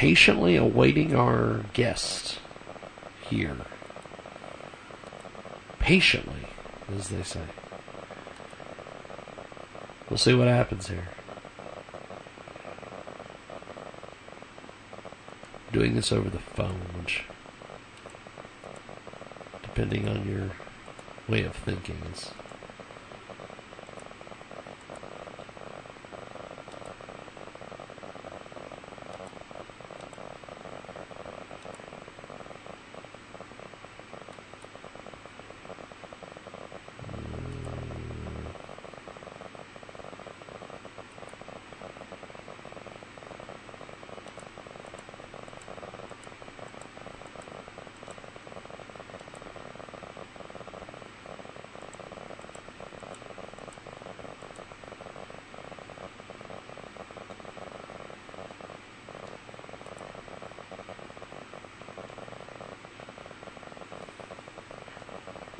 Patiently awaiting our guest here. Patiently, as they say. We'll see what happens here. Doing this over the phone, which, depending on your way of thinking, is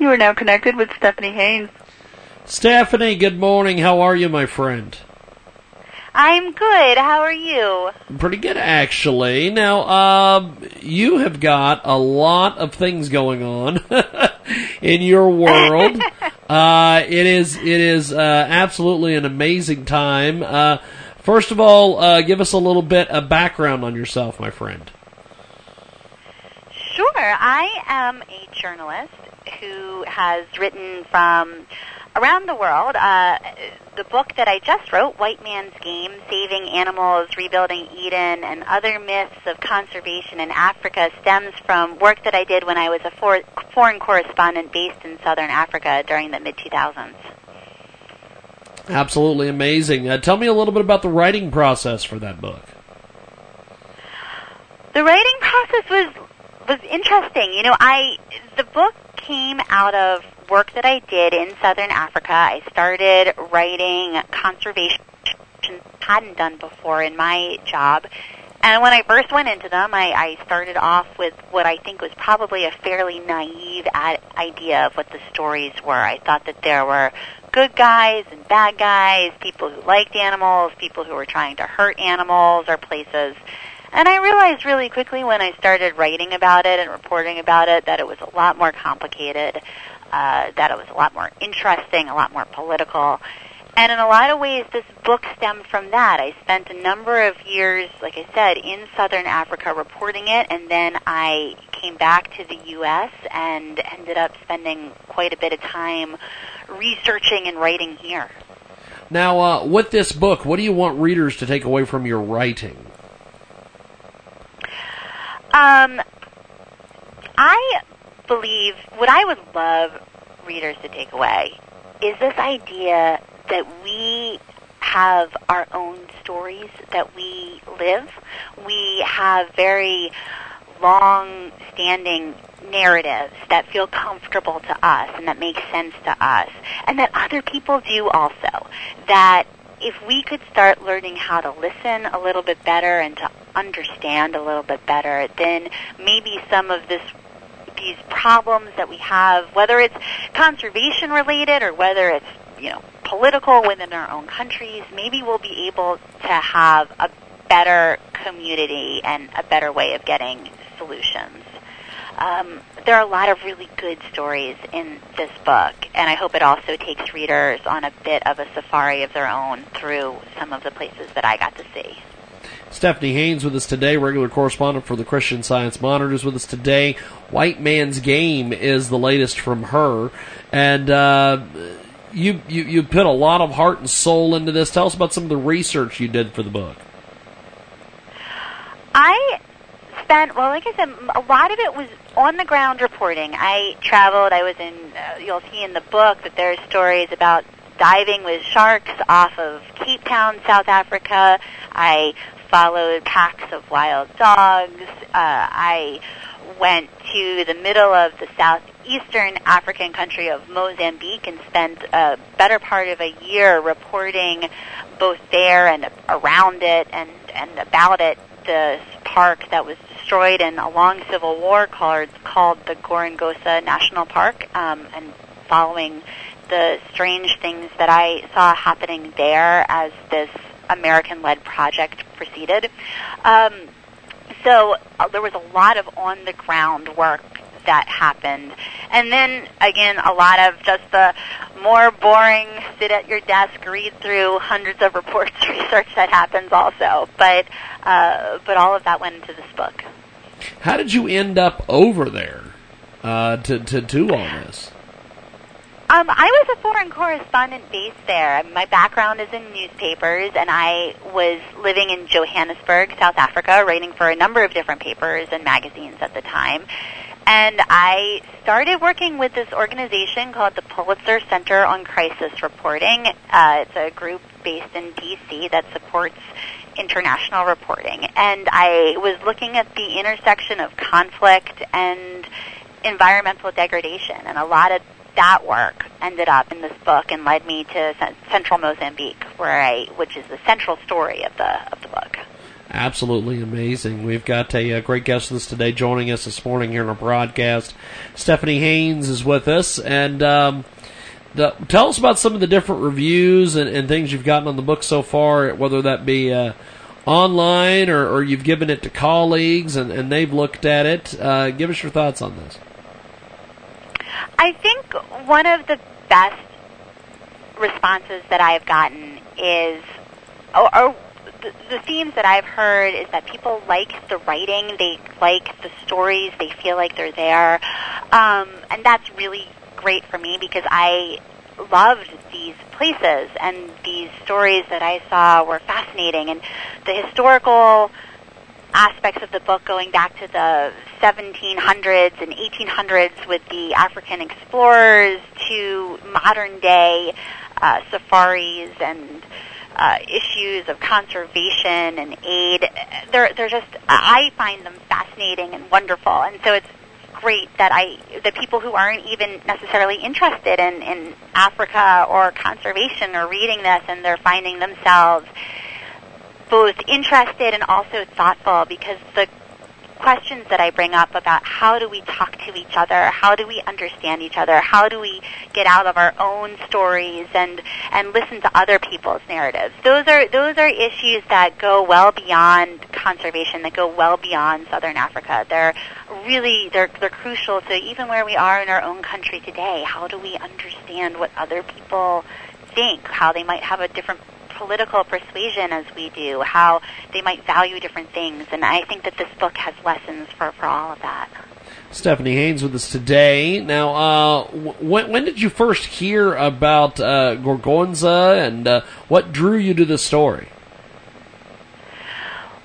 You are now connected with Stephanie Hanes. Stephanie, good morning. How are you, my friend? I'm good. How are you? Pretty good, actually. Now, uh, you have got a lot of things going on in your world. uh, it is it is uh, absolutely an amazing time. Uh, first of all, uh, give us a little bit of background on yourself, my friend. Sure. I am a journalist who has written from around the world. Uh, the book that I just wrote, White Man's Game, Saving Animals, Rebuilding Eden, and Other Myths of Conservation in Africa, stems from work that I did when I was a for- foreign correspondent based in southern Africa during the mid 2000s. Absolutely amazing. Uh, tell me a little bit about the writing process for that book. The writing process was was interesting. You know, I the book came out of work that I did in southern Africa. I started writing conservation hadn't done before in my job. And when I first went into them, I, I started off with what I think was probably a fairly naive ad- idea of what the stories were. I thought that there were good guys and bad guys, people who liked animals, people who were trying to hurt animals or places. And I realized really quickly when I started writing about it and reporting about it that it was a lot more complicated, uh, that it was a lot more interesting, a lot more political. And in a lot of ways, this book stemmed from that. I spent a number of years, like I said, in southern Africa reporting it, and then I came back to the U.S. and ended up spending quite a bit of time researching and writing here. Now, uh, with this book, what do you want readers to take away from your writing? Um, I believe what I would love readers to take away is this idea that we have our own stories that we live. We have very long standing narratives that feel comfortable to us and that make sense to us and that other people do also. That if we could start learning how to listen a little bit better and to understand a little bit better, then maybe some of this these problems that we have, whether it's conservation related or whether it's you know political within our own countries, maybe we'll be able to have a better community and a better way of getting solutions. Um, there are a lot of really good stories in this book, and I hope it also takes readers on a bit of a safari of their own through some of the places that I got to see. Stephanie Hanes with us today, regular correspondent for the Christian Science Monitor, is with us today. White Man's Game is the latest from her, and uh, you, you you put a lot of heart and soul into this. Tell us about some of the research you did for the book. I spent well, like I said, a lot of it was on the ground reporting. I traveled. I was in. Uh, you'll see in the book that there are stories about diving with sharks off of Cape Town, South Africa. I followed packs of wild dogs. Uh, I went to the middle of the southeastern African country of Mozambique and spent a better part of a year reporting both there and around it and, and about it the park that was destroyed in a long civil war called, called the Gorongosa National Park um, and following the strange things that I saw happening there as this American-led project proceeded. Um, so uh, there was a lot of on-the-ground work that happened. And then again, a lot of just the more boring sit at your desk, read through hundreds of reports research that happens also. But uh, but all of that went into this book. How did you end up over there uh, to to do all this? Um, I was a foreign correspondent based there. My background is in newspapers, and I was living in Johannesburg, South Africa, writing for a number of different papers and magazines at the time. And I started working with this organization called the Pulitzer Center on Crisis Reporting. Uh, it's a group based in D.C. that supports international reporting. And I was looking at the intersection of conflict and environmental degradation, and a lot of that work ended up in this book and led me to central Mozambique, where I, which is the central story of the of the book. Absolutely amazing. We've got a, a, great guest with us today, joining us this morning here in our broadcast. Stephanie Hanes is with us, and um, the, tell us about some of the different reviews and, and, things you've gotten on the book so far, whether that be uh, online or, or, you've given it to colleagues and, and they've looked at it. Uh, give us your thoughts on this. I think one of the best responses that I've gotten is, or, or the, the themes that I've heard is that people like the writing, they like the stories, they feel like they're there, um, and that's really great for me because I loved these places and these stories that I saw were fascinating and the historical aspects of the book going back to the 1700s and 1800s with the African explorers to modern day uh, safaris and uh, issues of conservation and aid. They're they're just I find them fascinating and wonderful, and so it's great that I the people who aren't even necessarily interested in in Africa or conservation are reading this and they're finding themselves both interested and also thoughtful because the questions that I bring up about how do we talk to each other, how do we understand each other, how do we get out of our own stories and and listen to other people's narratives. Those are those are issues that go well beyond conservation, that go well beyond southern Africa. They're really they're they're crucial to even where we are in our own country today. How do we understand what other people think, how they might have a different political persuasion as we do, how they might value different things. And I think that this book has lessons for, for all of that. Stephanie Hanes with us today. Now, uh, when, when did you first hear about uh, Gorongosa and uh, what drew you to the story?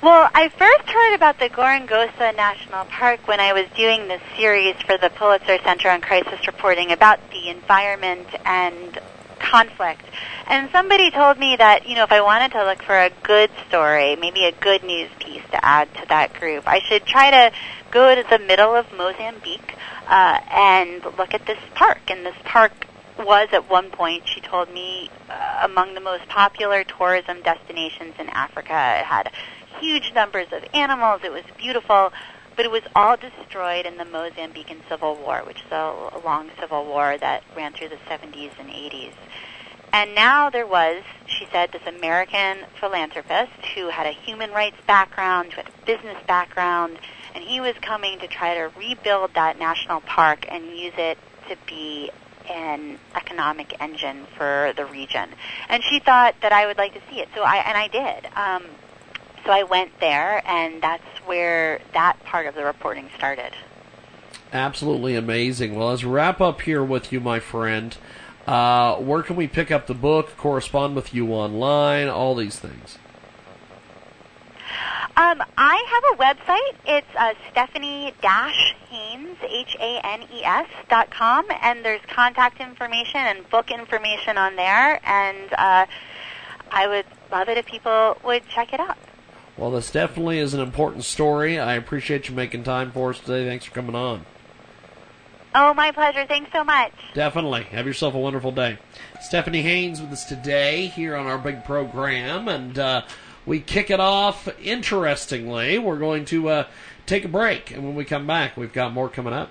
Well, I first heard about the Gorongosa National Park when I was doing this series for the Pulitzer Center on Crisis Reporting about the environment and conflict. And somebody told me that, you know, if I wanted to look for a good story, maybe a good news piece to add to that group, I should try to go to the middle of Mozambique uh, and look at this park. And this park was at one point, she told me, uh, among the most popular tourism destinations in Africa. It had huge numbers of animals. It was beautiful but it was all destroyed in the Mozambican Civil War, which is a, a long civil war that ran through the 70s and 80s. And now there was, she said, this American philanthropist who had a human rights background, who had a business background, and he was coming to try to rebuild that national park and use it to be an economic engine for the region. And she thought that I would like to see it, so I and I did. Um, so I went there, and that's where that part of the reporting started. Absolutely amazing. Well, let's wrap up here with you, my friend. Uh, where can we pick up the book, correspond with you online, all these things? Um, I have a website. It's uh, Stephanie-Hanes, H-A-N-E-S dot com, and there's contact information and book information on there, and uh, I would love it if people would check it out. Well, this definitely is an important story. I appreciate you making time for us today. Thanks for coming on. Oh, my pleasure. Thanks so much. Definitely. Have yourself a wonderful day. Stephanie Hanes with us today here on our big program, and uh, we kick it off interestingly. We're going to uh, take a break, and when we come back, we've got more coming up.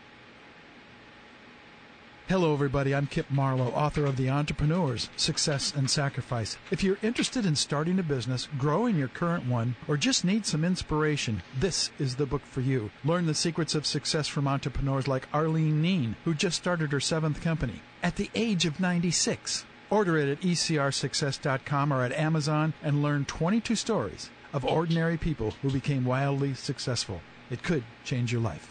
Hello, everybody. I'm Kip Marlowe, author of The Entrepreneurs Success and Sacrifice. If you're interested in starting a business, growing your current one, or just need some inspiration, this is the book for you. Learn the secrets of success from entrepreneurs like Arlene Neen, who just started her seventh company at the age of 96. Order it at ecrsuccess.com or at Amazon and learn 22 stories of ordinary people who became wildly successful. It could change your life.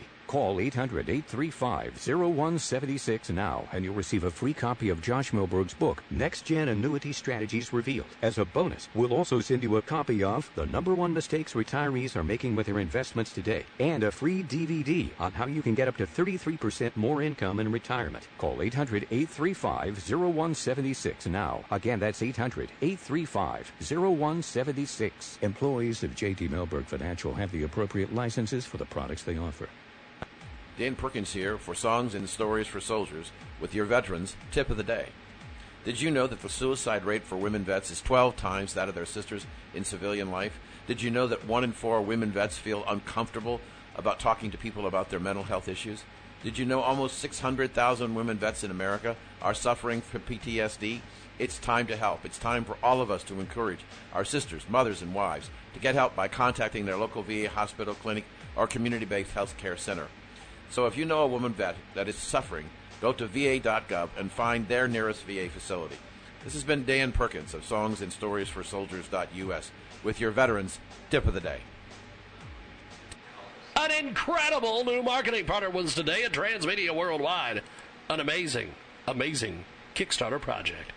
Call 800 835 0176 now and you'll receive a free copy of Josh Mellberg's book, Next Gen Annuity Strategies Revealed. As a bonus, we'll also send you a copy of The Number One Mistakes Retirees Are Making with Their Investments Today and a free DVD on how you can get up to 33% more income in retirement. Call 800 835 0176 now. Again, that's 800 835 0176. Employees of JT Milberg Financial have the appropriate licenses for the products they offer. Dan Perkins here for Songs and Stories for Soldiers with your veterans tip of the day. Did you know that the suicide rate for women vets is 12 times that of their sisters in civilian life? Did you know that one in four women vets feel uncomfortable about talking to people about their mental health issues? Did you know almost 600,000 women vets in America are suffering from PTSD? It's time to help. It's time for all of us to encourage our sisters, mothers, and wives to get help by contacting their local VA hospital, clinic, or community based health care center. So if you know a woman vet that is suffering, go to va.gov and find their nearest VA facility. This has been Dan Perkins of Songs and Stories for Soldiers.us with your veterans tip of the day. An incredible new marketing partner was today at Transmedia Worldwide. An amazing, amazing Kickstarter project.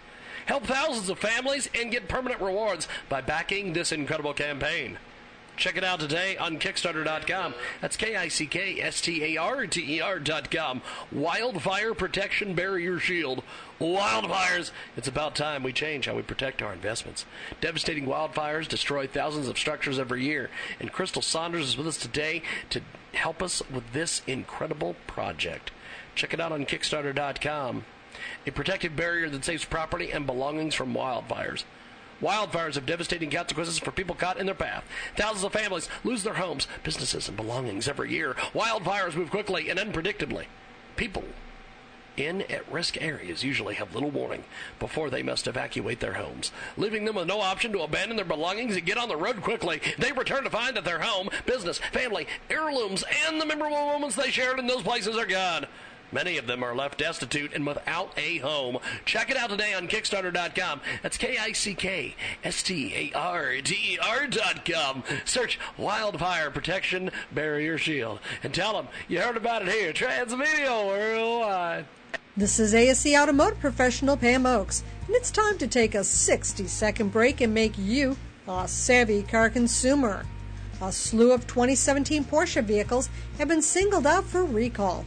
Help thousands of families and get permanent rewards by backing this incredible campaign. Check it out today on Kickstarter.com. That's K I C K S T A R T E R.com. Wildfire Protection Barrier Shield. Wildfires. It's about time we change how we protect our investments. Devastating wildfires destroy thousands of structures every year. And Crystal Saunders is with us today to help us with this incredible project. Check it out on Kickstarter.com. A protective barrier that saves property and belongings from wildfires. Wildfires have devastating consequences for people caught in their path. Thousands of families lose their homes, businesses, and belongings every year. Wildfires move quickly and unpredictably. People in at risk areas usually have little warning before they must evacuate their homes, leaving them with no option to abandon their belongings and get on the road quickly. They return to find that their home, business, family, heirlooms, and the memorable moments they shared in those places are gone. Many of them are left destitute and without a home. Check it out today on Kickstarter.com. That's K I C K S T A R T E R.com. Search Wildfire Protection Barrier Shield and tell them you heard about it here. Transmedia Worldwide. This is ASE Automotive Professional Pam Oakes, and it's time to take a 60 second break and make you a savvy car consumer. A slew of 2017 Porsche vehicles have been singled out for recall.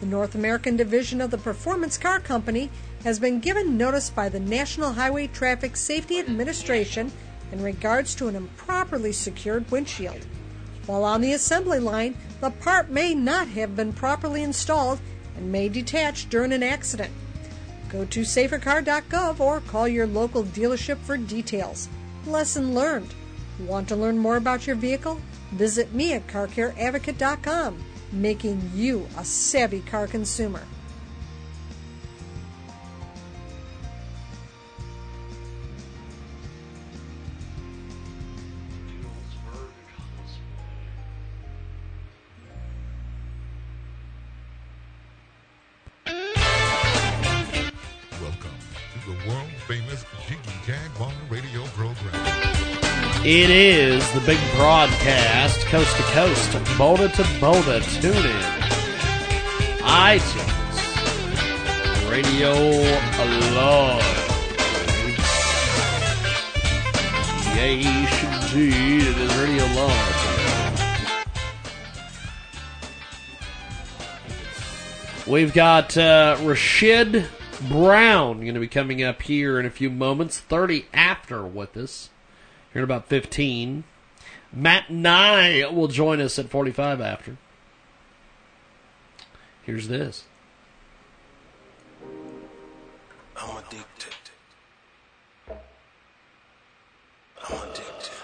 The North American division of the Performance Car Company has been given notice by the National Highway Traffic Safety Administration in regards to an improperly secured windshield. While on the assembly line, the part may not have been properly installed and may detach during an accident. Go to safercar.gov or call your local dealership for details. Lesson learned. Want to learn more about your vehicle? Visit me at carcareadvocate.com making you a savvy car consumer. It is the big broadcast, coast to coast, Boulder to Boulder. Tune in. iTunes, Radio Alive. Yes, indeed, it is Radio Live. We've got uh, Rashid Brown going to be coming up here in a few moments, 30 after with us here in about 15. Matt Nye will join us at 45 after. Here's this. I'm addicted. I'm addicted.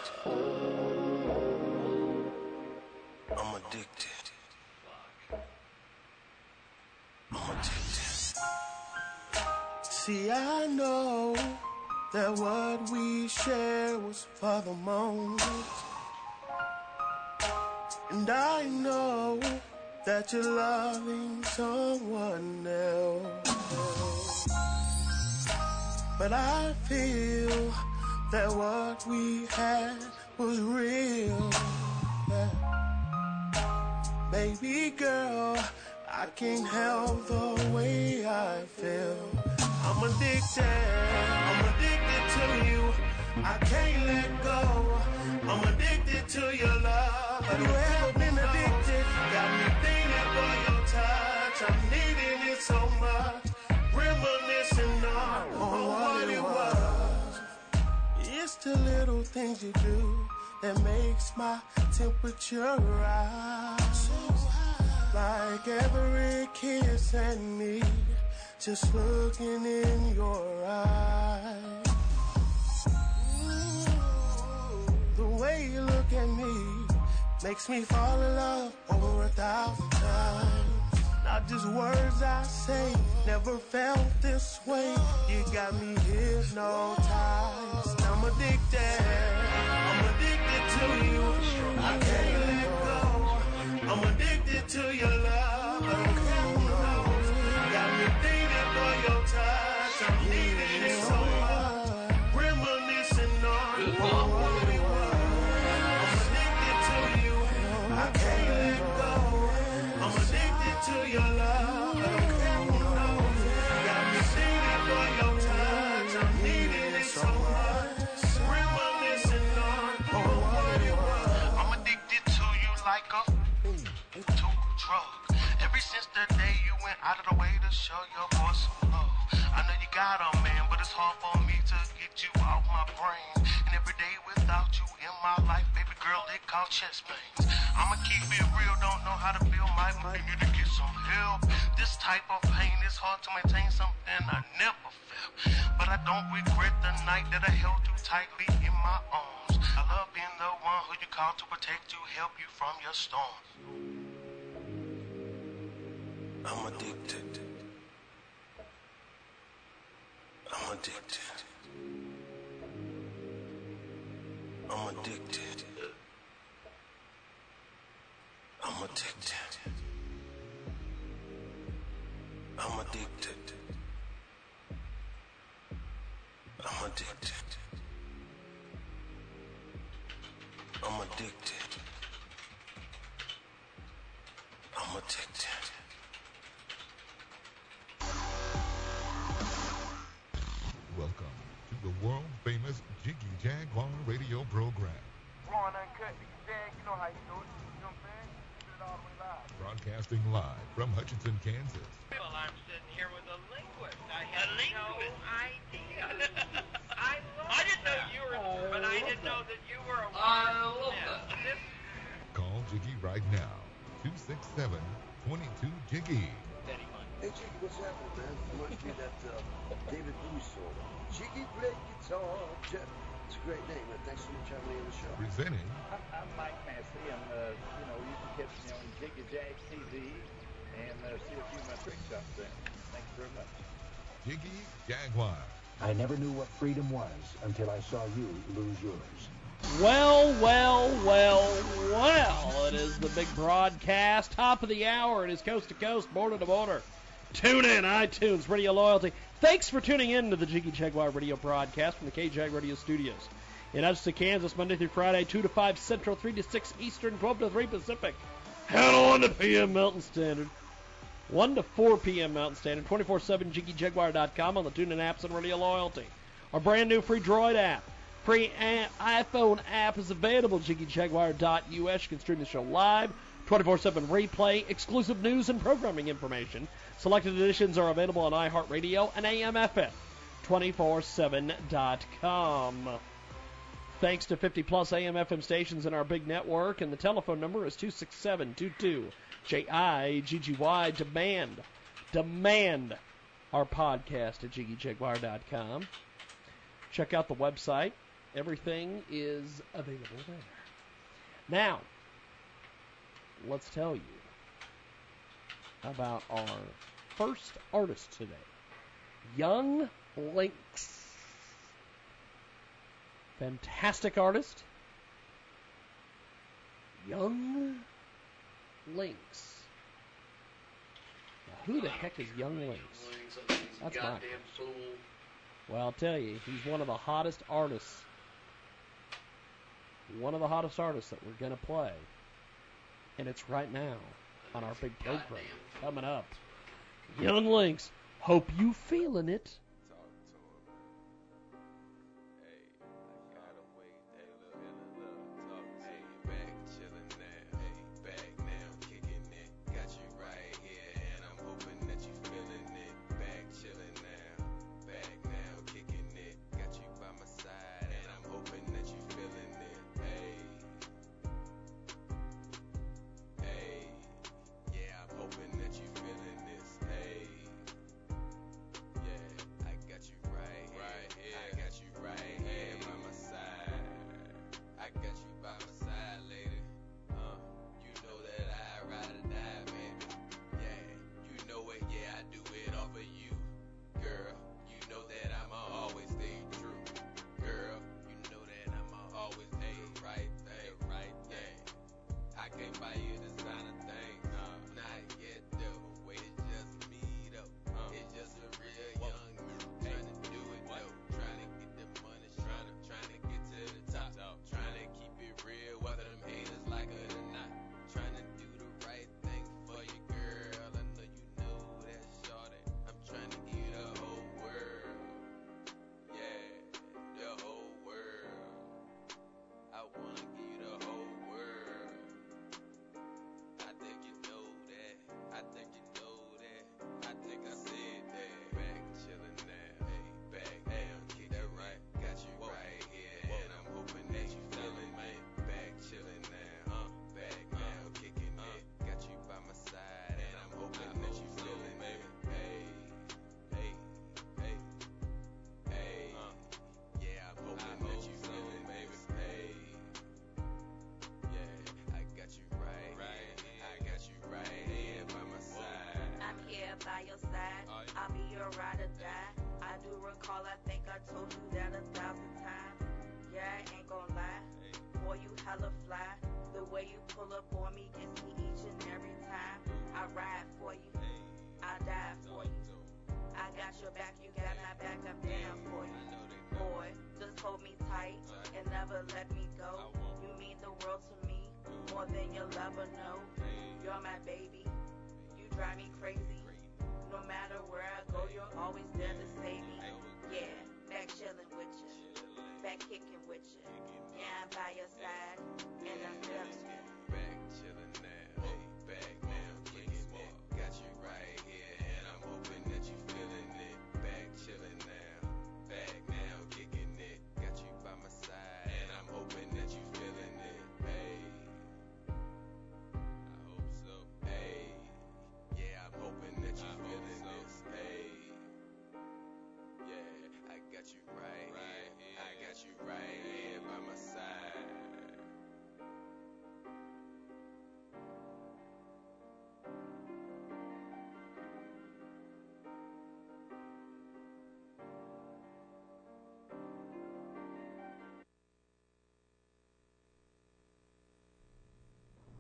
I'm addicted. I'm addicted. See, I know that what we shared was for the moment. And I know that you're loving someone else. But I feel that what we had was real. Yeah. Baby girl, I can't help the way I feel. I'm addicted, I'm addicted to you. I can't let go. I'm addicted to your love. Have you ever been addicted? Got me thinking for your touch. I'm needing it so much. Reminiscing on, on what it was. It's the little things you do that makes my temperature rise. Like every kiss and me, just looking in your eyes. You look at me makes me fall in love over a thousand times. Not just words I say, never felt this way. You got me hypnotized. I'm addicted. I'm addicted to you. I can't let go. I'm addicted to your love. Got me thinking for your touch. I'm needing it so out of the way to show your boy some love. I know you got a man, but it's hard for me to get you off my brain. And every day without you in my life, baby girl, it called chest pains. I'ma keep it real, don't know how to feel, might might need to get some help. This type of pain is hard to maintain, something I never felt. But I don't regret the night that I held you tightly in my arms. I love being the one who you call to protect you, help you from your storms. I'm addicted. I'm addicted. I'm addicted. Broadcasting live from Hutchinson, Kansas. Well, I'm sitting here with a linguist. I had no idea. I love I didn't know you were, but I didn't know that you were a I word love that. Call Jiggy right now. 267 22 Jiggy. Hey, Jiggy, what's happening, man? I want to hear that uh, David Bowie song. Jiggy play guitar. Jeff, it's a great name, man. Thanks so much for having me on the show. Presenting I'm, I'm Mike Massey, and uh, you know you can catch me on Jiggy Jag TV and uh, see a few of my trick shots there. Thanks very much. Jiggy Jaguar. I never knew what freedom was until I saw you lose yours. Well, well, well, well. It is the big broadcast, top of the hour. It is coast to coast, border to border. Tune in, iTunes, Radio Loyalty. Thanks for tuning in to the Jiggy Jaguar radio broadcast from the KJAG Radio Studios. In Hudson, Kansas, Monday through Friday, 2 to 5 Central, 3 to 6 Eastern, 12 to 3 Pacific. Hell on to PM Mountain Standard. 1 to 4 p.m. Mountain Standard, 24-7 JiggyJaguar.com on the TuneIn apps and Radio Loyalty. Our brand new free Droid app. Free iPhone app is available JiggyJaguar.us. You can stream the show live, 24-7 replay, exclusive news and programming information. Selected editions are available on iHeartRadio and AMFM. 247.com. Thanks to 50 plus AMFM stations in our big network, and the telephone number is 26722 J-I-G-G-Y. Demand, demand our podcast at JiggyJaguar.com. Check out the website. Everything is available there. Now, let's tell you about our first artist today, Young Lynx. Fantastic artist. Young Lynx. Now, who the heck is Young Lynx? That's my fool. well, I'll tell you, he's one of the hottest artists. One of the hottest artists that we're going to play. And it's right now on our big program coming up. Young Lynx, hope you feeling it. Recall, I think I told you that a thousand times. Yeah, I ain't gonna lie. Boy, you hella fly. The way you pull up on me gets me each and every time. I ride for you. I die for you. I got your back, you got my back, I'm down for you. Boy, just hold me tight and never let me go. You mean the world to me, more than you'll ever know. You're my baby, you drive me crazy. No matter where I go, you're always there to save me. Yeah, back chilling with you, back kicking with you. Yeah, I'm by your side, and I'm you. Back chillin'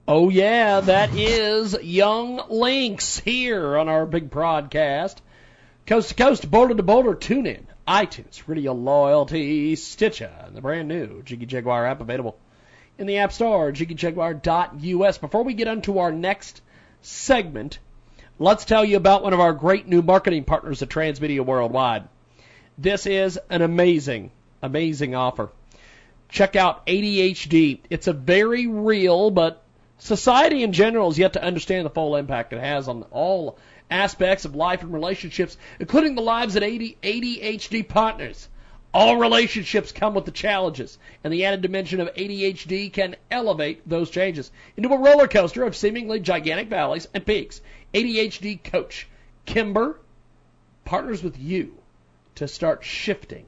Oh yeah, that is Young Lynx here on our big broadcast. Coast to coast, boulder to boulder, tune in. iTunes, Radio Loyalty, Stitcher, and the brand new Jiggy Jaguar app available in the App Store, jiggyjaguar.us. Before we get into our next segment, let's tell you about one of our great new marketing partners at Transmedia Worldwide. This is an amazing, amazing offer. Check out ADHD. It's a very real, but society in general is yet to understand the full impact it has on all aspects of life and relationships, including the lives of ADHD partners. All relationships come with the challenges, and the added dimension of ADHD can elevate those changes into a roller coaster of seemingly gigantic valleys and peaks. ADHD coach Kimber partners with you to start shifting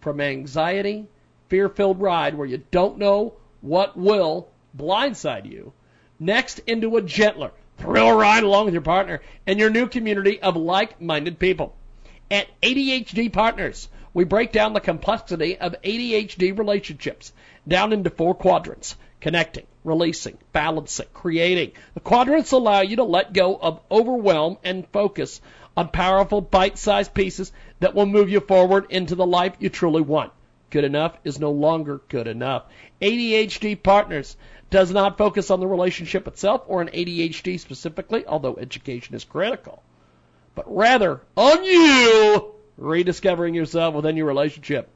from anxiety, fear filled ride where you don't know what will blindside you, next into a gentler, thrill ride along with your partner and your new community of like minded people. At ADHD Partners, we break down the complexity of ADHD relationships down into four quadrants connecting, releasing, balancing, creating. The quadrants allow you to let go of overwhelm and focus on powerful bite sized pieces that will move you forward into the life you truly want. Good enough is no longer good enough. ADHD Partners does not focus on the relationship itself or on ADHD specifically, although education is critical, but rather on you rediscovering yourself within your relationship.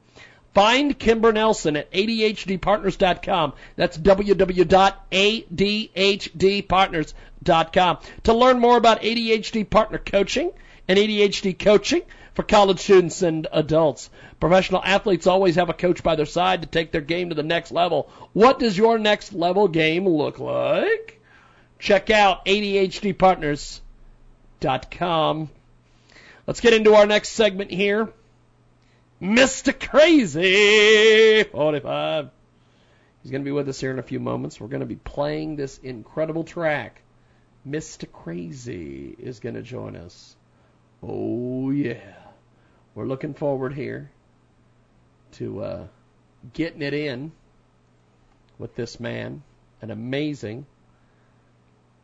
Find Kimber Nelson at ADHDpartners.com. That's www.adhdpartners.com. To learn more about ADHD partner coaching and ADHD coaching for college students and adults. Professional athletes always have a coach by their side to take their game to the next level. What does your next level game look like? Check out ADHDpartners.com. Let's get into our next segment here. Mr. Crazy 45. He's going to be with us here in a few moments. We're going to be playing this incredible track. Mr. Crazy is going to join us. Oh, yeah. We're looking forward here to uh, getting it in with this man. An amazing,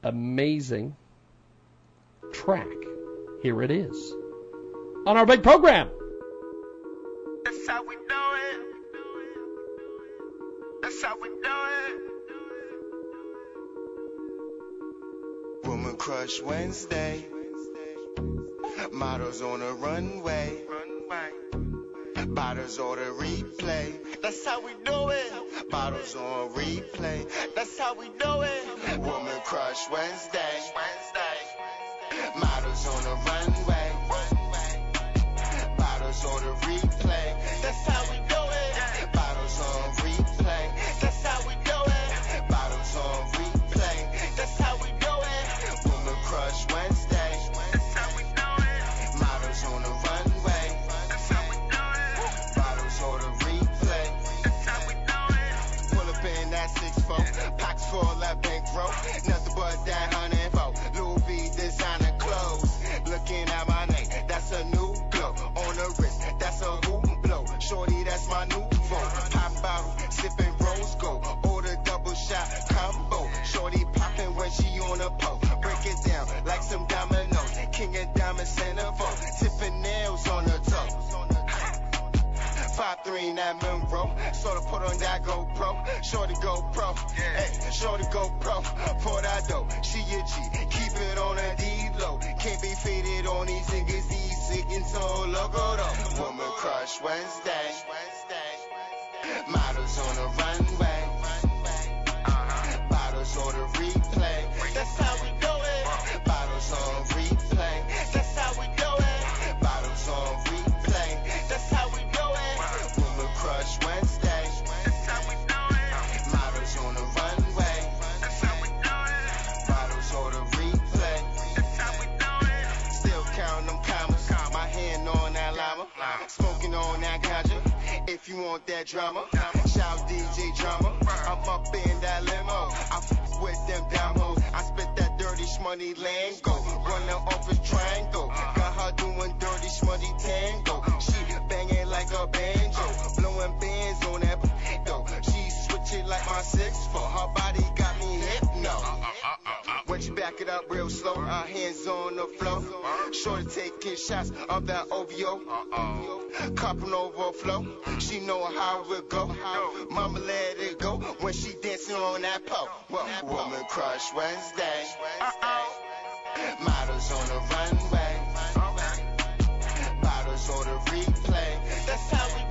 amazing track. Here it is on our big program. That's how we do it. That's how we do it. Woman Crush Wednesday. Models on a runway. Bottles on a replay. That's how we do it. Bottles on a replay. That's how we do it. Woman Crush Wednesday. Models on a runway. Bottles on a replay. That's how we shorty, that's my new phone. Pop bottle, sipping 339 Monroe. Sort of put on that GoPro. Shorty GoPro. pro. Hey, shorty GoPro. Pour that dough. She a G. Keep it on a D low. Can't be faded on these niggas. These sick and so logo though. Woman crush Wednesday. Models on the runway. Uh-huh. Bottles on the replay. That's how we do it. Uh-huh. Bottles on you want that drama, shout DJ drama. I'm up in that limo. I f- with them damos. I spit that dirty shmoney lingo. Run the office triangle. Got her doing dirty shmoney tango. Back it up real slow, our hands on the floor. Shorty taking shots of that OVO. Cup and overflow. She know how it go. Mama let it go when she dancing on that pole. Well, woman crush Wednesday. Models on the runway. Bottles on the replay. That's how we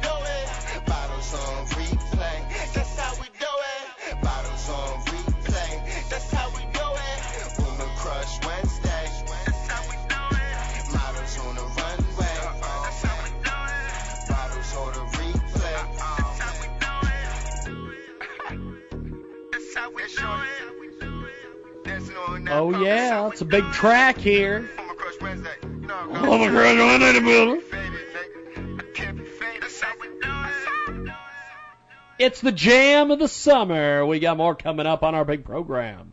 Oh, oh yeah, it's a big track here. Crush Wednesday. No, Oh my God, I'm in the building. That's how we. It's the jam of the summer. We got more coming up on our big program.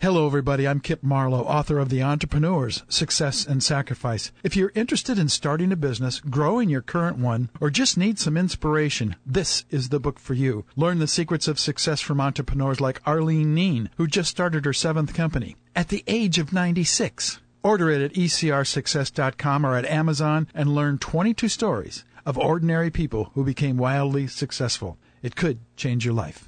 Hello, everybody. I'm Kip Marlowe, author of The Entrepreneurs Success and Sacrifice. If you're interested in starting a business, growing your current one, or just need some inspiration, this is the book for you. Learn the secrets of success from entrepreneurs like Arlene Neen, who just started her seventh company at the age of 96. Order it at ecrsuccess.com or at Amazon and learn 22 stories of ordinary people who became wildly successful. It could change your life.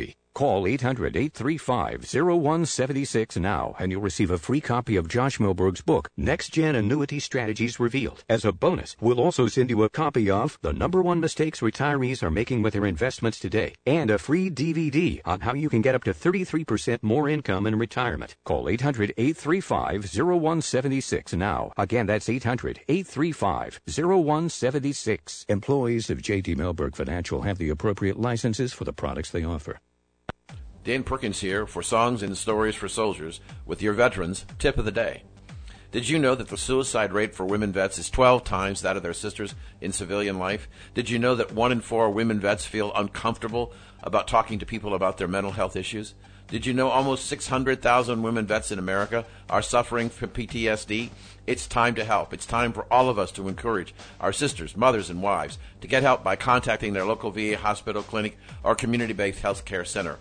beauty. Call 800-835-0176 now and you'll receive a free copy of Josh Mellberg's book, Next Gen Annuity Strategies Revealed. As a bonus, we'll also send you a copy of The Number One Mistakes Retirees Are Making with Their Investments Today and a free DVD on how you can get up to 33% more income in retirement. Call 800-835-0176 now. Again, that's 800-835-0176. Employees of J.D. Milberg Financial have the appropriate licenses for the products they offer. Dan Perkins here for Songs and Stories for Soldiers with your veterans tip of the day. Did you know that the suicide rate for women vets is 12 times that of their sisters in civilian life? Did you know that one in four women vets feel uncomfortable about talking to people about their mental health issues? Did you know almost 600,000 women vets in America are suffering from PTSD? It's time to help. It's time for all of us to encourage our sisters, mothers, and wives to get help by contacting their local VA hospital, clinic, or community based health care center.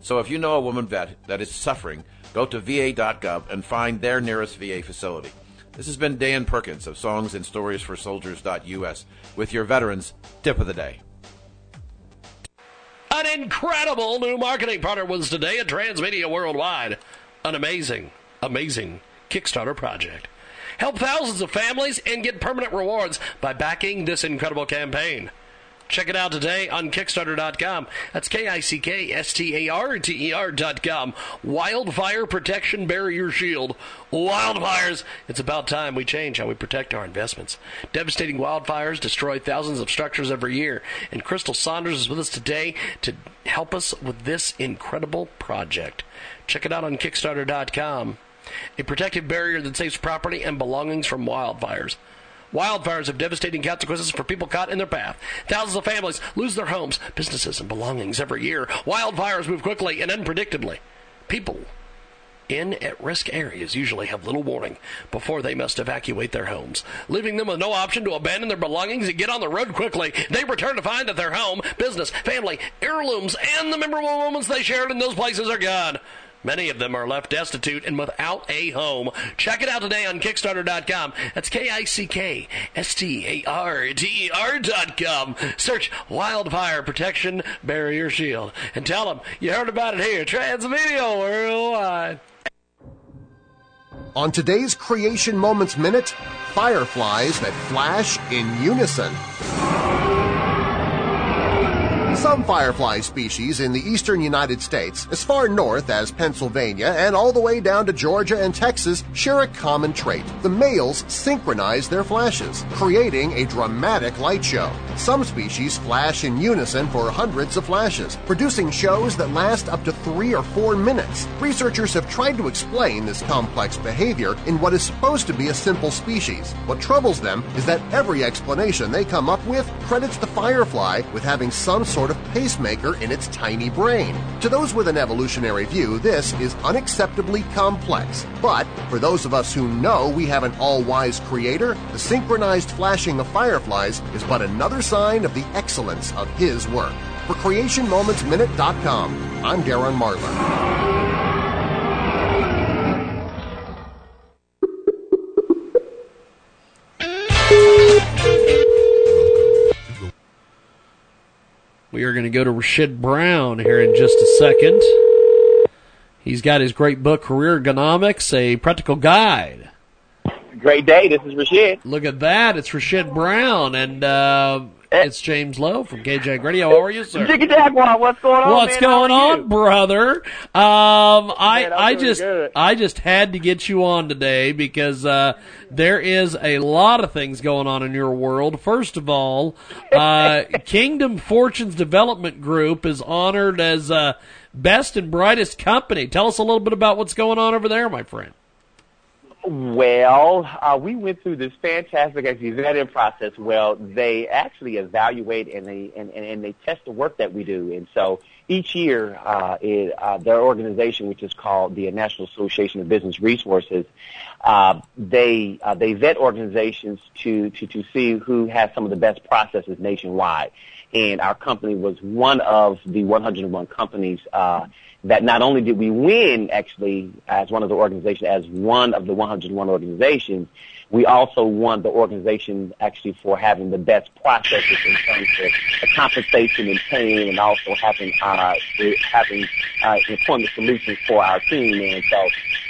So if you know a woman vet that is suffering, go to va.gov and find their nearest VA facility. This has been Dan Perkins of Songs and Stories for Soldiers.us with your veterans tip of the day. An incredible new marketing partner was today at Transmedia Worldwide. An amazing, amazing Kickstarter project. Help thousands of families and get permanent rewards by backing this incredible campaign. Check it out today on Kickstarter.com. That's K I C K S T A R T E R.com. Wildfire Protection Barrier Shield. Wildfires. It's about time we change how we protect our investments. Devastating wildfires destroy thousands of structures every year. And Crystal Saunders is with us today to help us with this incredible project. Check it out on Kickstarter.com. A protective barrier that saves property and belongings from wildfires. Wildfires have devastating consequences for people caught in their path. Thousands of families lose their homes, businesses, and belongings every year. Wildfires move quickly and unpredictably. People in at risk areas usually have little warning before they must evacuate their homes, leaving them with no option to abandon their belongings and get on the road quickly. They return to find that their home, business, family, heirlooms, and the memorable moments they shared in those places are gone. Many of them are left destitute and without a home. Check it out today on Kickstarter.com. That's K I C K S T A R T E R.com. Search Wildfire Protection Barrier Shield and tell them you heard about it here. Transmedia Worldwide. On today's Creation Moments Minute, fireflies that flash in unison. Some firefly species in the eastern United States, as far north as Pennsylvania and all the way down to Georgia and Texas, share a common trait. The males synchronize their flashes, creating a dramatic light show. Some species flash in unison for hundreds of flashes, producing shows that last up to three or four minutes. Researchers have tried to explain this complex behavior in what is supposed to be a simple species. What troubles them is that every explanation they come up with credits the firefly with having some sort of pacemaker in its tiny brain. To those with an evolutionary view, this is unacceptably complex. But for those of us who know we have an all-wise creator, the synchronized flashing of fireflies is but another sign of the excellence of his work. For CreationMomentsMinute.com, I'm Darren Marlar. We are going to go to Rashid Brown here in just a second. He's got his great book, Career Ergonomics, a practical guide. Great day. This is Rashid. Look at that. It's Rashid Brown, and uh, it's James Lowe from KJ Radio. How are you, sir? Jiggy Jaguar, what's going on? What's man? going on, brother? Um, I Man, I just good. I just had to get you on today because uh, there is a lot of things going on in your world. First of all, uh, Kingdom Fortunes Development Group is honored as uh, best and brightest company. Tell us a little bit about what's going on over there, my friend. Well, uh, we went through this fantastic actually vetting process. Well, they actually evaluate and they and, and, and they test the work that we do. And so each year, uh, it, uh, their organization, which is called the National Association of Business Resources, uh, they uh, they vet organizations to, to to see who has some of the best processes nationwide. And our company was one of the 101 companies uh, that not only did we win actually as one of the organizations, as one of the 101 organizations, we also won the organization actually for having the best processes in terms of compensation and pay, and also having uh, having uh, employment solutions for our team. And so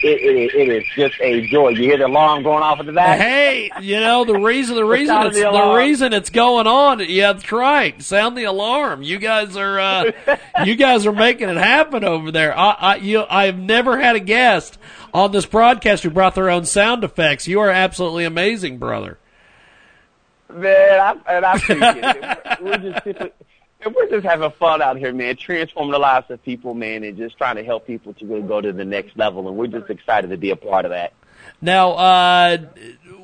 it, it, it is just a joy. You hear the alarm going off at the back? Hey, you know the reason the reason it's the the, reason it's going on. Yeah, that's right. Sound the alarm. You guys are uh, you guys are making it happen over there. I, I you I've never had a guest on this broadcast who brought their own sound effects. You are absolutely amazing, brother. Man, I, and I appreciate it. We're just simply, we're just having fun out here, man, transforming the lives of people, man, and just trying to help people to really go to the next level. And we're just excited to be a part of that. Now, uh,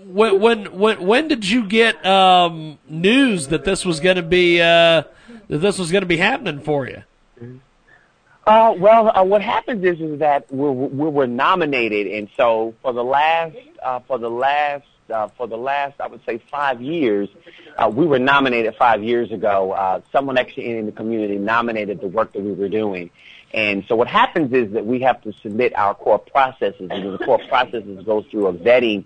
when when when when did you get um, news that this was going to be uh, that this was going to be happening for you? Uh, well, uh, what happens is is that we're, we were nominated, and so for the last uh, for the last uh, for the last I would say five years, uh, we were nominated five years ago. Uh, someone actually in the community nominated the work that we were doing, and so what happens is that we have to submit our core processes, and the core processes go through a vetting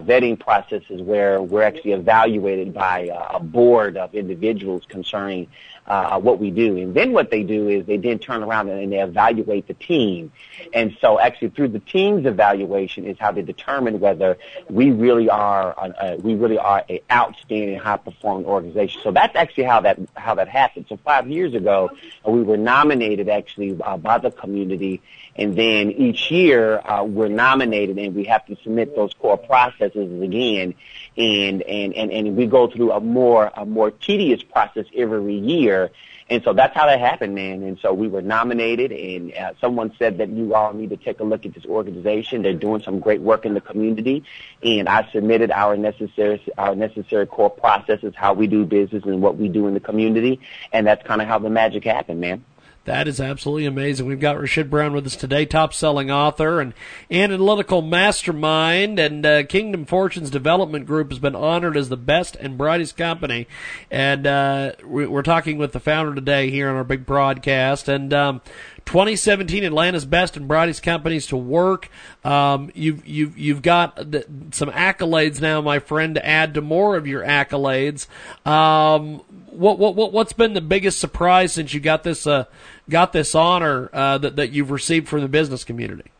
vetting processes where we're actually evaluated by uh, a board of individuals concerning uh, what we do. And then what they do is they then turn around and they evaluate the team. And so actually through the team's evaluation is how they determine whether we really are uh, we really are a outstanding high performing organization. So that's actually how that how that happened. So five years ago, uh, we were nominated actually uh, by the community and then each year uh, we're nominated and we have to submit those core processes again. And, and, and, and we go through a more, a more tedious process every year. And so that's how that happened, man. And so we were nominated, and uh, someone said that you all need to take a look at this organization. They're doing some great work in the community, and I submitted our necessary our necessary core processes, how we do business, and what we do in the community, and that's kind of how the magic happened, man. That is absolutely amazing. We've got Rashid Brown with us today, top selling author and analytical mastermind. And uh, Kingdom Fortunes Development Group has been honored as the best and brightest company. And uh, we're talking with the founder today here on our big broadcast. And um, 2017 Atlanta's best and brightest companies to work. Um, you've you've you've got some accolades now, my friend, to add to more of your accolades. Um, what what what what's been the biggest surprise since you got this uh, got this honor uh, that that you've received from the business community?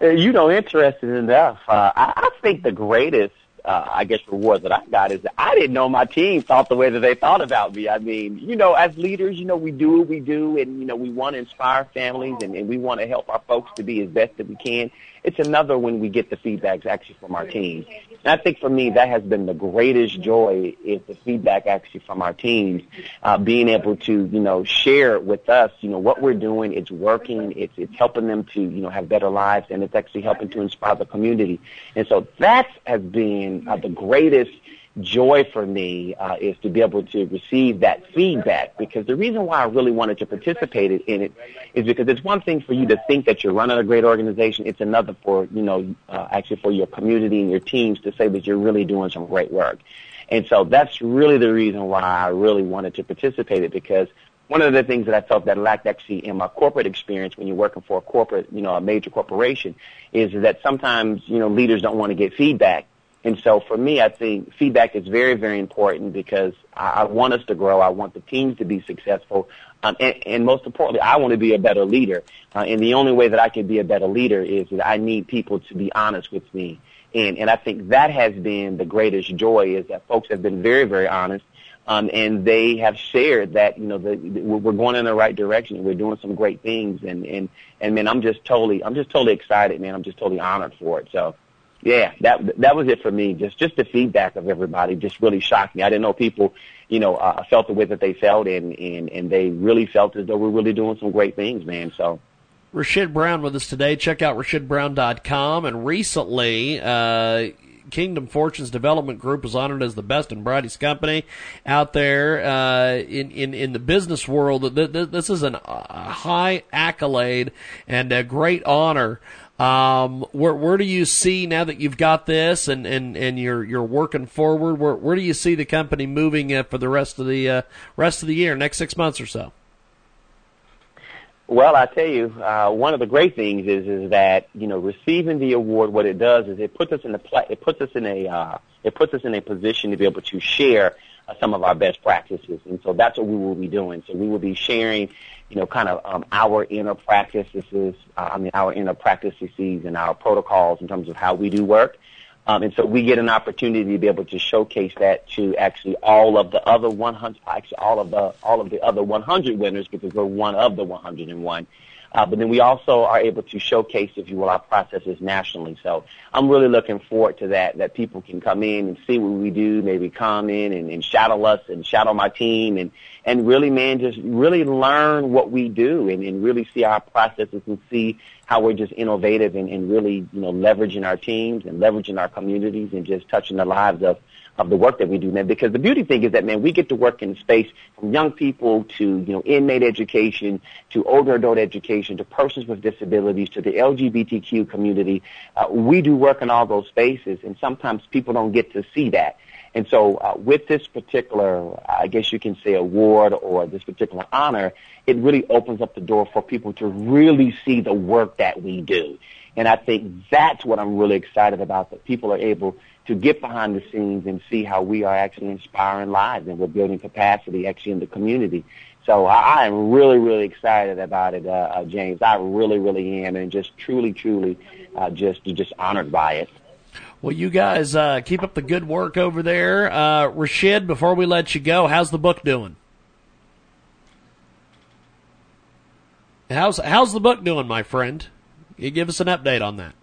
Uh, you know, interesting enough, uh, I, think the greatest, uh, I guess, reward that I got is that I didn't know my team thought the way that they thought about me. I mean, you know, as leaders, you know, we do what we do, and you know, we want to inspire families, and, and we want to help our folks to be as best that we can. It's another when we get the feedbacks actually from our teams. And I think for me, that has been the greatest joy is the feedback actually from our teams, uh, being able to, you know, share with us, you know, what we're doing, it's working, it's, it's helping them to, you know, have better lives, and it's actually helping to inspire the community. And so that has been uh, the greatest joy for me uh, is to be able to receive that feedback because the reason why I really wanted to participate in it is because it's one thing for you to think that you're running a great organization. It's another for, you know, uh, actually for your community and your teams to say that you're really doing some great work. And so that's really the reason why I really wanted to participate in it because one of the things that I felt that lacked actually in my corporate experience when you're working for a corporate, you know, a major corporation is that sometimes, you know, leaders don't want to get feedback and so for me, I think feedback is very, very important because I, I want us to grow. I want the teams to be successful. Um, and, and most importantly, I want to be a better leader. Uh, and the only way that I can be a better leader is that I need people to be honest with me. And, and I think that has been the greatest joy is that folks have been very, very honest. Um, and they have shared that you know the, the, we're going in the right direction. We're doing some great things, and and and man, I'm just totally, I'm just totally excited, man. I'm just totally honored for it. So yeah, that that was it for me. Just just the feedback of everybody just really shocked me. I didn't know people, you know, uh, felt the way that they felt, and and and they really felt as though we're really doing some great things, man. So. Rashid Brown with us today. Check out rashidbrown.com. And recently, uh, Kingdom Fortunes Development Group was honored as the best and brightest company out there uh, in, in in the business world. This is an, a high accolade and a great honor. Um, where where do you see now that you've got this and, and, and you're you're working forward? Where where do you see the company moving uh, for the rest of the uh, rest of the year, next six months or so? Well, I tell you, uh, one of the great things is is that you know receiving the award. What it does is it puts us in the pla- it puts us in a uh, it puts us in a position to be able to share uh, some of our best practices, and so that's what we will be doing. So we will be sharing you know, kind of um, our inner practices, uh, I mean, our inner practices and our protocols in terms of how we do work. Um, and so we get an opportunity to be able to showcase that to actually all of the other 100, actually all of the all of the other 100 winners because we're one of the 101. Uh, but then we also are able to showcase, if you will, our processes nationally. So I'm really looking forward to that, that people can come in and see what we do, maybe come in and, and shadow us and shadow my team and, and really, man, just really learn what we do and, and really see our processes and see how we're just innovative and, and really, you know, leveraging our teams and leveraging our communities and just touching the lives of of the work that we do, man. Because the beauty thing is that, man, we get to work in space from young people to, you know, inmate education, to older adult education, to persons with disabilities, to the LGBTQ community. Uh, we do work in all those spaces, and sometimes people don't get to see that. And so, uh, with this particular, I guess you can say, award or this particular honor, it really opens up the door for people to really see the work that we do. And I think that's what I'm really excited about, that people are able to get behind the scenes and see how we are actually inspiring lives and we're building capacity actually in the community. So I, am really, really excited about it, uh, uh, James. I really, really am, and just truly, truly, uh, just just honored by it. Well, you guys uh, keep up the good work over there. Uh, Rashid, before we let you go, how's the book doing? How's how's the book doing, my friend? You give us an update on that.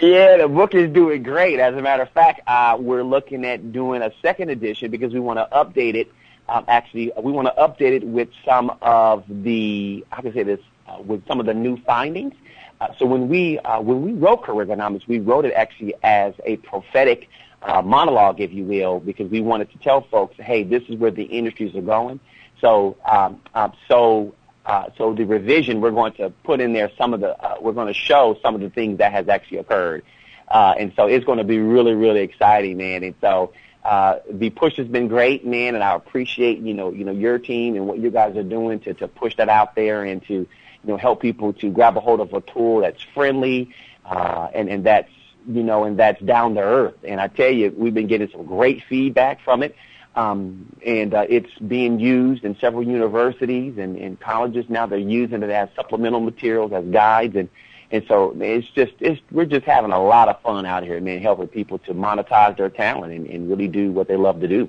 Yeah, the book is doing great. As a matter of fact, uh, we're looking at doing a second edition because we want to update it. Um, actually, we want to update it with some of the how can I say this uh, with some of the new findings. Uh, so when we uh, when we wrote Careergonomics, we wrote it actually as a prophetic uh, monologue, if you will, because we wanted to tell folks, hey, this is where the industries are going. So um, so uh, so the revision, we're going to put in there some of the, uh, we're going to show some of the things that has actually occurred. Uh, and so it's going to be really, really exciting, man. And so, uh, the push has been great, man, and I appreciate, you know, you know, your team and what you guys are doing to, to push that out there and to, you know, help people to grab a hold of a tool that's friendly, uh, and, and that's, you know, and that's down to earth. And I tell you, we've been getting some great feedback from it. Um, and uh, it's being used in several universities and, and colleges now. They're using it as supplemental materials, as guides, and and so it's just it's we're just having a lot of fun out here, man, helping people to monetize their talent and, and really do what they love to do.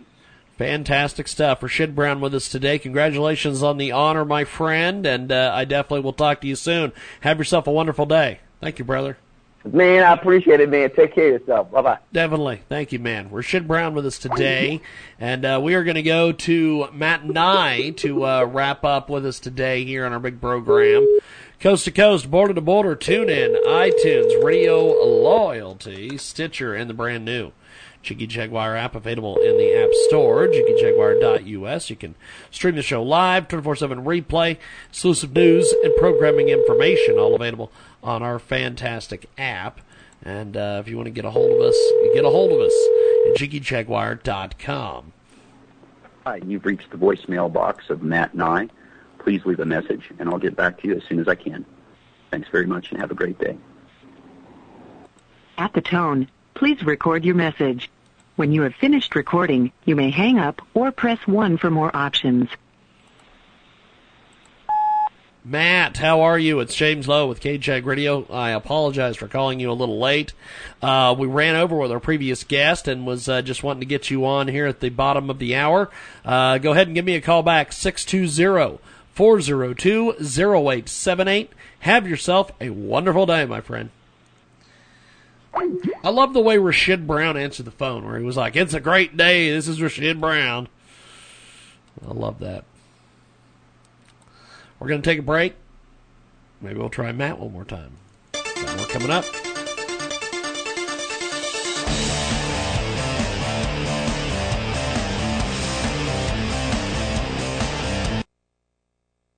Fantastic stuff. Rashid Brown with us today. Congratulations on the honor, my friend, and uh, I definitely will talk to you soon. Have yourself a wonderful day. Thank you, brother. Man, I appreciate it, man. Take care of yourself. Bye bye. Definitely. Thank you, man. Rashid Brown with us today. And uh, we are going to go to Matt Nye to uh, wrap up with us today here on our big program. Coast to coast, border to border, tune in, iTunes, Radio Loyalty, Stitcher, and the brand new Jiggy Jaguar app available in the App Store, jiggyjaguar.us. You can stream the show live, 24 7 replay, exclusive news and programming information, all available on our fantastic app. And uh, if you want to get a hold of us, you get a hold of us at jiggyjaguar.com. Hi, you've reached the voicemail box of Matt Nye. Please leave a message, and I'll get back to you as soon as I can. Thanks very much, and have a great day. At the tone, please record your message. When you have finished recording, you may hang up or press 1 for more options. Matt, how are you? It's James Lowe with KJAG Radio. I apologize for calling you a little late. Uh, we ran over with our previous guest and was uh, just wanting to get you on here at the bottom of the hour. Uh, go ahead and give me a call back, 620 402 0878. Have yourself a wonderful day, my friend. I love the way Rashid Brown answered the phone, where he was like, It's a great day. This is Rashid Brown. I love that. We're to take a break. Maybe we'll try Matt one more time. More coming up.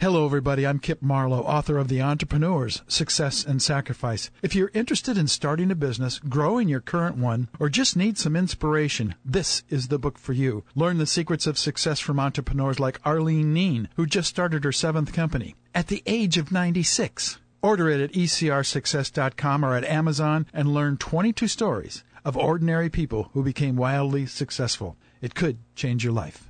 Hello, everybody. I'm Kip Marlowe, author of The Entrepreneurs Success and Sacrifice. If you're interested in starting a business, growing your current one, or just need some inspiration, this is the book for you. Learn the secrets of success from entrepreneurs like Arlene Neen, who just started her seventh company at the age of 96. Order it at ecrsuccess.com or at Amazon and learn 22 stories of ordinary people who became wildly successful. It could change your life.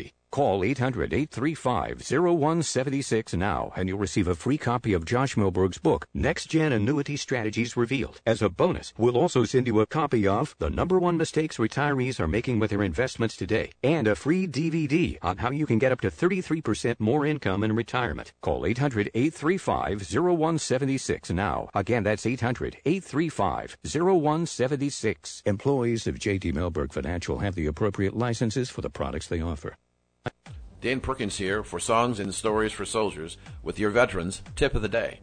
Call 800-835-0176 now and you'll receive a free copy of Josh Mellberg's book, Next Gen Annuity Strategies Revealed. As a bonus, we'll also send you a copy of The Number One Mistakes Retirees Are Making with Their Investments Today and a free DVD on how you can get up to 33% more income in retirement. Call 800-835-0176 now. Again, that's 800-835-0176. Employees of J.D. Milberg Financial have the appropriate licenses for the products they offer. Dan Perkins here for Songs and Stories for Soldiers with your veterans tip of the day.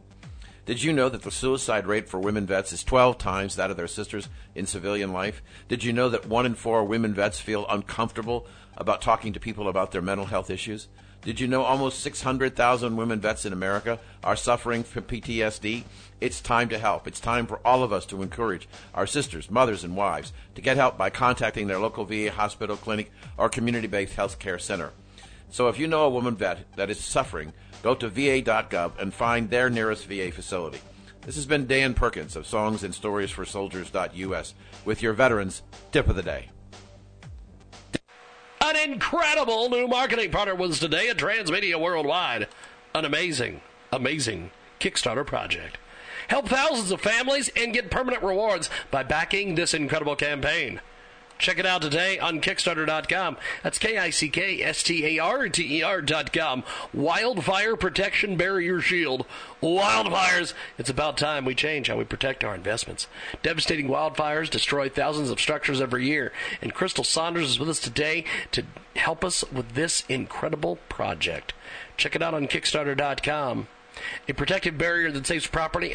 Did you know that the suicide rate for women vets is 12 times that of their sisters in civilian life? Did you know that one in four women vets feel uncomfortable about talking to people about their mental health issues? Did you know almost 600,000 women vets in America are suffering from PTSD? It's time to help. It's time for all of us to encourage our sisters, mothers, and wives to get help by contacting their local VA hospital, clinic, or community based health care center. So if you know a woman vet that is suffering, go to va.gov and find their nearest VA facility. This has been Dan Perkins of Songs and Stories for Soldiers.us with your veterans tip of the day. An incredible new marketing partner was today at Transmedia Worldwide. An amazing, amazing Kickstarter project. Help thousands of families and get permanent rewards by backing this incredible campaign. Check it out today on Kickstarter.com. That's K I C K S T A R T E R.com. Wildfire Protection Barrier Shield. Wildfires. It's about time we change how we protect our investments. Devastating wildfires destroy thousands of structures every year. And Crystal Saunders is with us today to help us with this incredible project. Check it out on Kickstarter.com. A protective barrier that saves property.